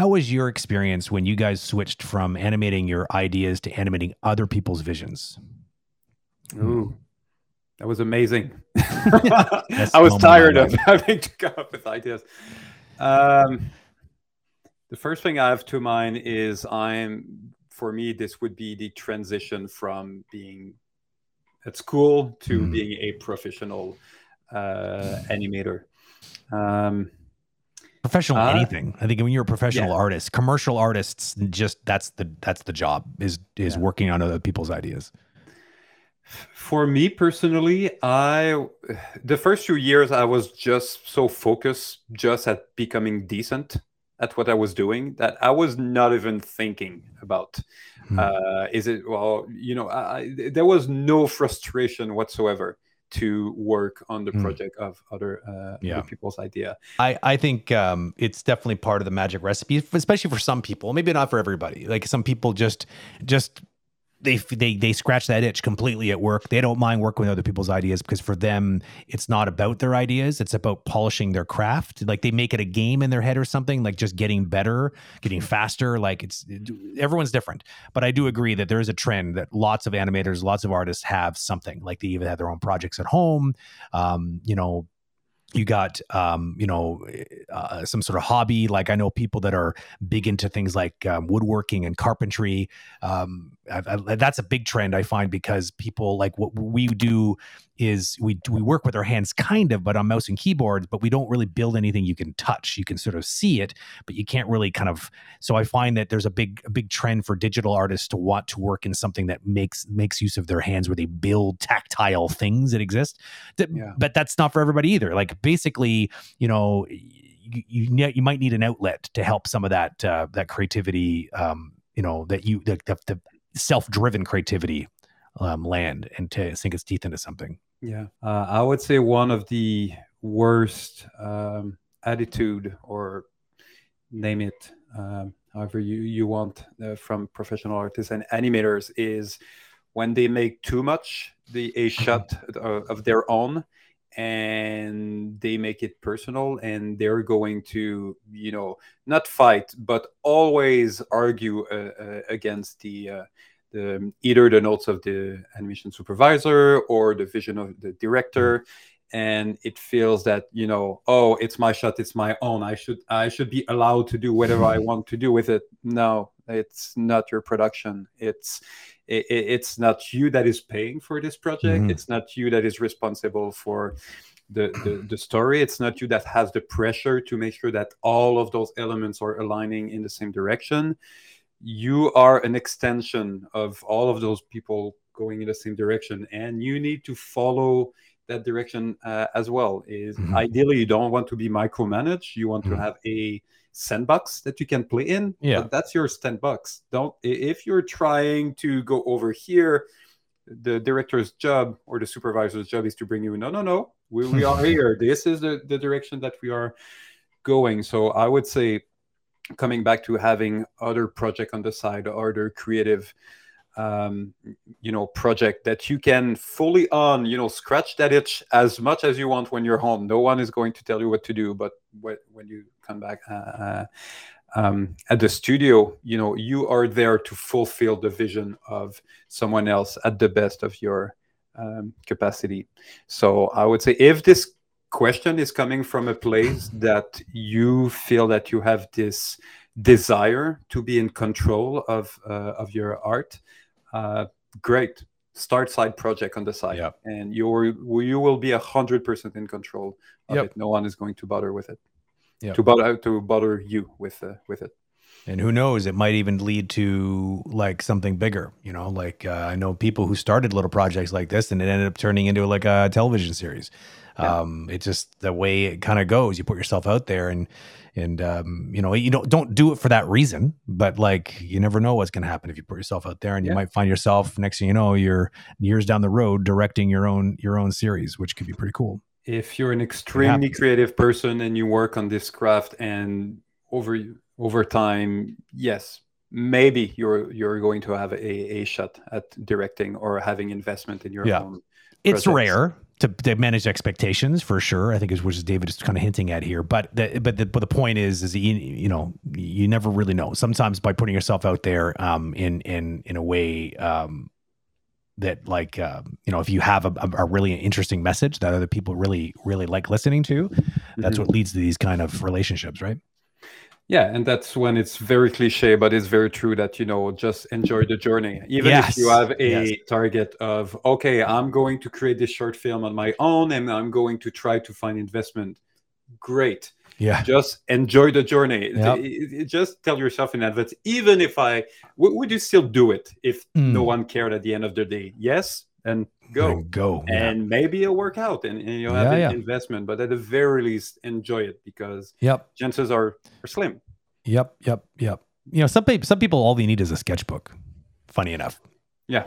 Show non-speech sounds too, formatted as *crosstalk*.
how was your experience when you guys switched from animating your ideas to animating other people's visions? Ooh, that was amazing. *laughs* I was tired of *laughs* having to come up with ideas. Um, the first thing I have to mind is I'm for me this would be the transition from being at school to mm. being a professional uh, animator. Um, professional uh, anything. I think when you're a professional yeah. artist, commercial artists just that's the that's the job is is yeah. working on other people's ideas. For me personally, I the first few years I was just so focused just at becoming decent at what I was doing that I was not even thinking about. Hmm. Uh, is it well? You know, I, there was no frustration whatsoever to work on the hmm. project mm. of other, uh, yeah. other people's idea. I, I think um, it's definitely part of the magic recipe, especially for some people. Maybe not for everybody. Like some people just just they they they scratch that itch completely at work. They don't mind working with other people's ideas because for them it's not about their ideas, it's about polishing their craft. Like they make it a game in their head or something, like just getting better, getting faster, like it's everyone's different. But I do agree that there is a trend that lots of animators, lots of artists have something. Like they even have their own projects at home. Um, you know, you got um, you know uh, some sort of hobby. Like i know people that are big into things like um, woodworking and carpentry. Um, I, I, that's a big trend i find because people like what we do is we we work with our hands kind of but on mouse and keyboards but we don't really build anything you can touch. You can sort of see it but you can't really kind of so i find that there's a big a big trend for digital artists to want to work in something that makes makes use of their hands where they build tactile things that exist. Yeah. but that's not for everybody either. Like basically you know you, you, you might need an outlet to help some of that uh, that creativity um, you know that you the, the, the self-driven creativity um, land and to sink its teeth into something. Yeah, uh, I would say one of the worst um, attitude or name it um, however you you want uh, from professional artists and animators is when they make too much the a shot of their own and they make it personal and they're going to you know not fight but always argue uh, uh, against the uh, the either the notes of the animation supervisor or the vision of the director. And it feels that you know oh it's my shot it's my own. I should i should be allowed to do whatever i *laughs* want to do with it. No it's not your production. It's it, it's not you that is paying for this project. Mm-hmm. it's not you that is responsible for the, the, the story. It's not you that has the pressure to make sure that all of those elements are aligning in the same direction. You are an extension of all of those people going in the same direction and you need to follow that direction uh, as well is mm-hmm. ideally you don't want to be micromanaged. You want mm-hmm. to have a sandbox that you can play in yeah. that's your sandbox. Don't if you're trying to go over here the director's job or the supervisor's job is to bring you no no no. We, we are *laughs* here. This is the, the direction that we are going. So i would say coming back to having other project on the side or other creative um, you know project that you can fully on you know scratch that itch as much as you want when you're home. No one is going to tell you what to do but when you come back uh, uh, um, at the studio you know you are there to fulfill the vision of someone else at the best of your um, capacity. So i would say if this question is coming from a place *laughs* that you feel that you have this desire to be in control of uh, of your art, uh, great. Start side project on the side, yep. and you're you will be a hundred percent in control of yep. it. No one is going to bother with it. Yep. To bother to bother you with uh, with it and who knows it might even lead to like something bigger you know like uh, i know people who started little projects like this and it ended up turning into like a television series yeah. Um, it's just the way it kind of goes. You put yourself out there and and um, you know you don't don't do it for that reason, but like you never know what's going to happen if you put yourself out there, and you might find yourself next thing you know you're years down the road directing your own your own series, which could be pretty cool. If you're an extremely creative person and you work on this craft and over over time, yes, maybe you're you're going to have a, a shot at directing or having investment in your yeah. own. It's rare to, to manage expectations for sure. I think is which is David is kind of hinting at here. But the, but the, but the point is is you, you know you never really know. Sometimes by putting yourself out there um, in in in a way um, that like um, you know if you have a, a, really interesting message that other people really really like listening to, that's mm-hmm. what leads to these kind of relationships, right? Yeah, and that's when it's very cliche, but it's very true that you know just enjoy the journey. Even yes. if you have a yes. target of okay, I'm going to create this short film on my own, and I'm going to try to find investment. Great. Yeah. Just enjoy the journey. Yep. Just tell yourself in advance, even if I would you still do it if mm. no one cared at the end of the day? Yes, and go. And go and yeah. maybe it'll work out and, and you'll have yeah, an yeah. investment but at the very least enjoy it because yep. chances are, are slim. Yep yep yep. You know some people some people all they need is a sketchbook funny enough. Yeah